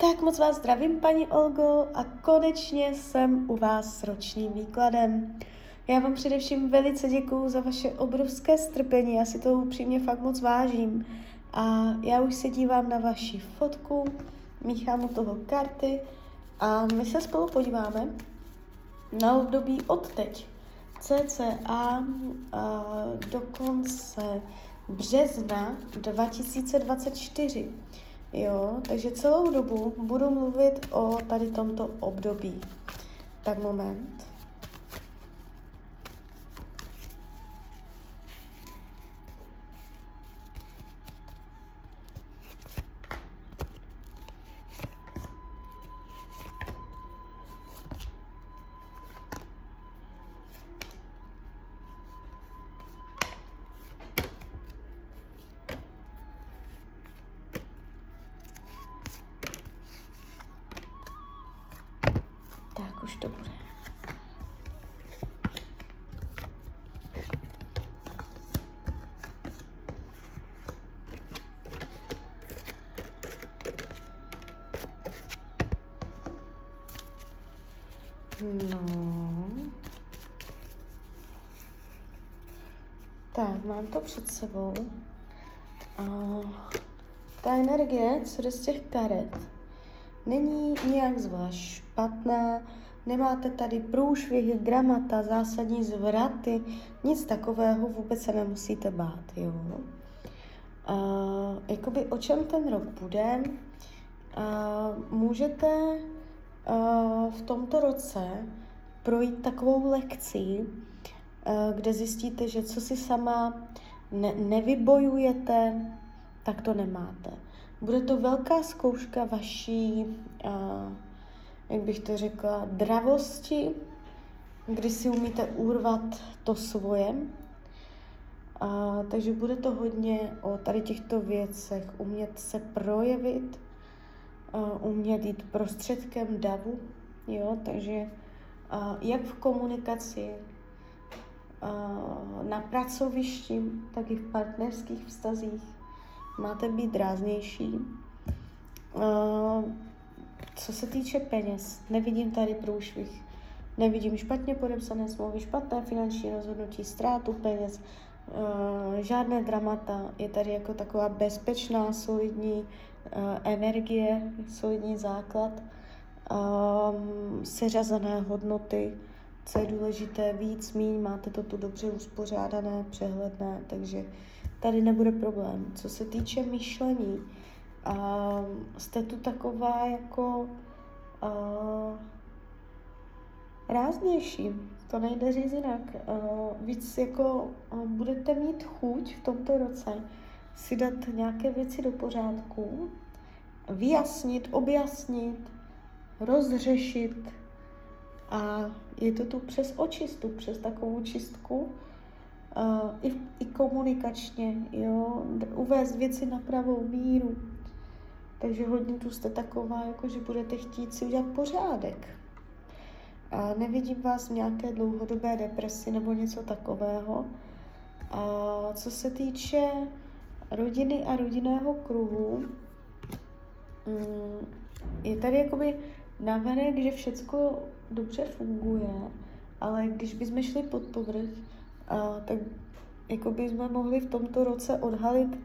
Tak moc vás zdravím, paní Olgo, a konečně jsem u vás s ročním výkladem. Já vám především velice děkuju za vaše obrovské strpení, já si to upřímně fakt moc vážím. A já už se dívám na vaši fotku, míchám u toho karty a my se spolu podíváme na období od teď, cca a do konce března 2024. Jo, takže celou dobu budu mluvit o tady tomto období. Tak moment. To bude. No. Tak, mám to před sebou. A ta energie, co jde z těch karet, není nějak zvlášť špatná, Nemáte tady průšvihy, dramata, zásadní zvraty, nic takového vůbec se nemusíte bát, jo. Uh, jakoby o čem ten rok bude, uh, můžete uh, v tomto roce projít takovou lekci, uh, kde zjistíte, že co si sama ne- nevybojujete, tak to nemáte. Bude to velká zkouška vaší uh, jak bych to řekla, dravosti, kdy si umíte urvat to svoje. A, takže bude to hodně o tady těchto věcech, umět se projevit, a, umět jít prostředkem davu, jo, takže a, jak v komunikaci, na pracovišti, tak i v partnerských vztazích máte být ráznější. Co se týče peněz, nevidím tady průšvih. Nevidím špatně podepsané smlouvy, špatné finanční rozhodnutí, ztrátu peněz, uh, žádné dramata. Je tady jako taková bezpečná, solidní uh, energie, solidní základ, um, seřazené hodnoty, co je důležité, víc, míň, máte to tu dobře uspořádané, přehledné, takže tady nebude problém. Co se týče myšlení, a jste tu taková jako uh, ráznější, to nejde říct jinak. Uh, víc jako uh, budete mít chuť v tomto roce si dát nějaké věci do pořádku, vyjasnit, objasnit, rozřešit a je to tu přes očistu, přes takovou čistku, uh, i, i komunikačně, jo, uvést věci na pravou míru, takže hodně tu jste taková, jako že budete chtít si udělat pořádek. A nevidím vás v nějaké dlouhodobé depresi nebo něco takového. A co se týče rodiny a rodinného kruhu, mm, je tady jakoby navenek, že všecko dobře funguje, ale když bychom šli pod povrch, tak jako jsme mohli v tomto roce odhalit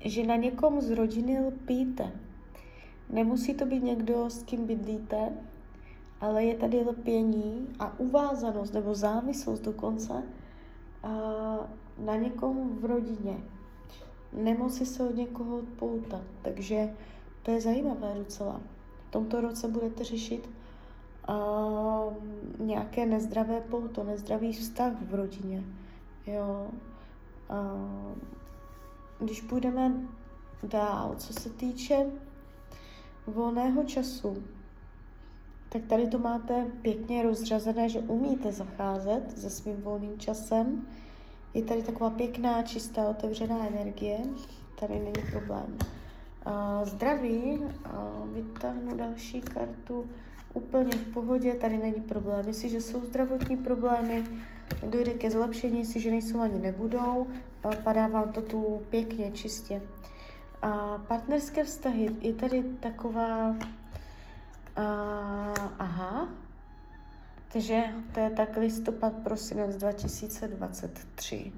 že na někom z rodiny lpíte. Nemusí to být někdo, s kým bydlíte, ale je tady lpění a uvázanost nebo závislost dokonce a na někom v rodině. Nemusí se od někoho odpoutat, takže to je zajímavé docela. V tomto roce budete řešit uh, nějaké nezdravé pouto, nezdravý vztah v rodině. Jo. Uh, když půjdeme dál, co se týče volného času, tak tady to máte pěkně rozřazené, že umíte zacházet se svým volným časem. Je tady taková pěkná, čistá, otevřená energie. Tady není problém. Zdraví, vytáhnu další kartu, úplně v pohodě, tady není problém. Jestliže jsou zdravotní problémy, dojde ke zlepšení, jestliže nejsou ani nebudou, padá vám to tu pěkně, čistě. A partnerské vztahy je tady taková, a, aha, takže to je tak listopad, prosinec 2023.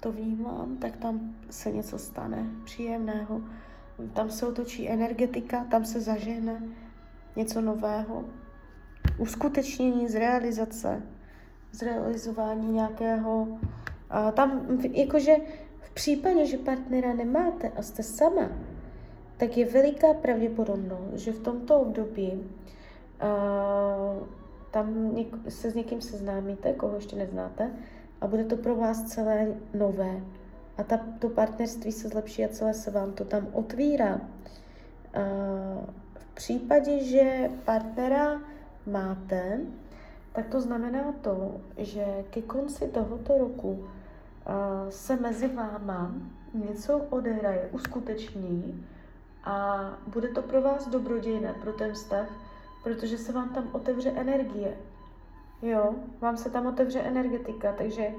To vnímám, tak tam se něco stane příjemného. Tam se otočí energetika, tam se zažehne něco nového. Uskutečnění, zrealizace, zrealizování nějakého... A tam jakože v případě, že partnera nemáte a jste sama, tak je veliká pravděpodobnost, že v tomto období uh, tam se s někým seznámíte, koho ještě neznáte, a bude to pro vás celé nové. A ta, to partnerství se zlepší a celé se vám to tam otvírá. Uh, v případě, že partnera máte, tak to znamená to, že ke konci tohoto roku uh, se mezi váma něco odehraje, uskuteční a bude to pro vás dobrodějné, pro ten vztah, protože se vám tam otevře energie. Jo, vám se tam otevře energetika, takže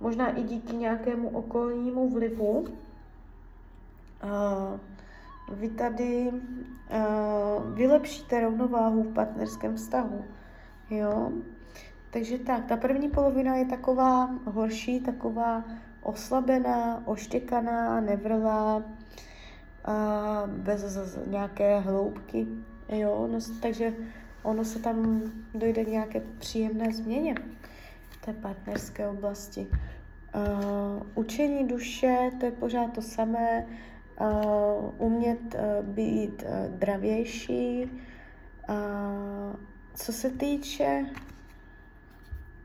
možná i díky nějakému okolnímu vlivu uh, vy tady uh, vylepšíte rovnováhu v partnerském vztahu. Jo, takže tak, ta první polovina je taková horší, taková oslabená, oštěkaná, nevrlá, uh, bez nějaké hloubky. Jo, no, takže ono se tam dojde k nějaké příjemné změně v té partnerské oblasti. Uh, učení duše, to je pořád to samé, uh, umět uh, být uh, dravější. Uh, co se týče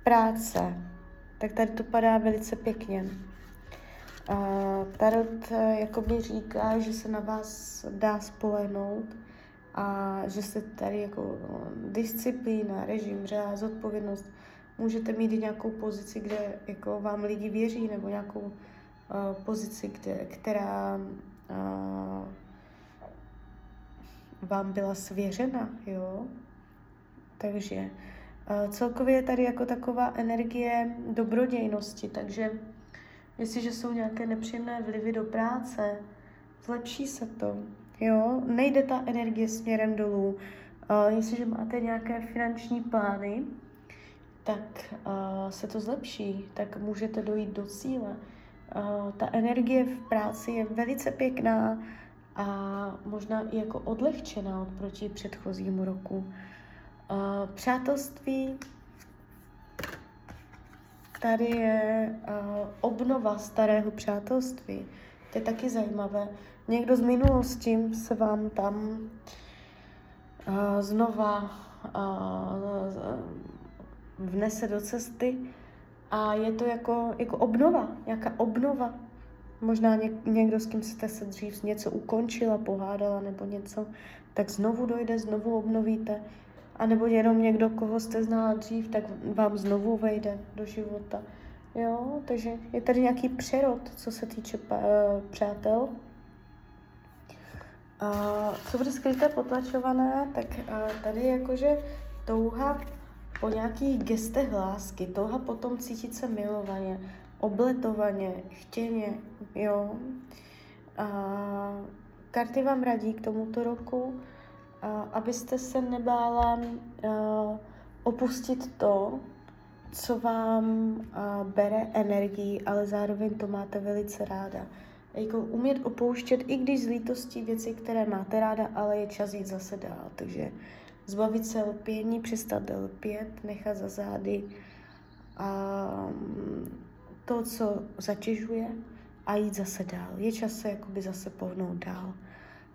práce, tak tady to padá velice pěkně. Tarot uh, jakoby říká, že se na vás dá spolehnout, a že se tady jako no, disciplína, režim, řád, zodpovědnost, můžete mít i nějakou pozici, kde jako vám lidi věří, nebo nějakou uh, pozici, kde, která uh, vám byla svěřena, jo. Takže uh, celkově je tady jako taková energie dobrodějnosti, takže jestliže jsou nějaké nepříjemné vlivy do práce, zlepší se to, Jo, nejde ta energie směrem dolů. Uh, jestliže máte nějaké finanční plány, tak uh, se to zlepší, tak můžete dojít do cíle. Ta energie v práci je velice pěkná a možná i jako odlehčená oproti předchozímu roku. Uh, přátelství, tady je uh, obnova starého přátelství. To je taky zajímavé někdo z minulosti se vám tam uh, znova vnese do cesty a je to jako, jako obnova, nějaká obnova. Možná něk, někdo, s kým jste se dřív něco ukončila, pohádala nebo něco, tak znovu dojde, znovu obnovíte. A nebo jenom někdo, koho jste znala dřív, tak vám znovu vejde do života. Jo, takže je tady nějaký přerod, co se týče přátel. Uh, co bude skryté potlačované, tak uh, tady jakože touha po nějakých gestech lásky, touha potom cítit se milovaně, obletovaně, chtěně, jo. Uh, karty vám radí k tomuto roku, abyste se nebála uh, opustit to, co vám uh, bere energii, ale zároveň to máte velice ráda jako umět opouštět, i když z lítostí věci, které máte ráda, ale je čas jít zase dál. Takže zbavit se lpění, přestat lpět, nechat za zády a mm, to, co zatěžuje a jít zase dál. Je čas se jakoby zase pohnout dál.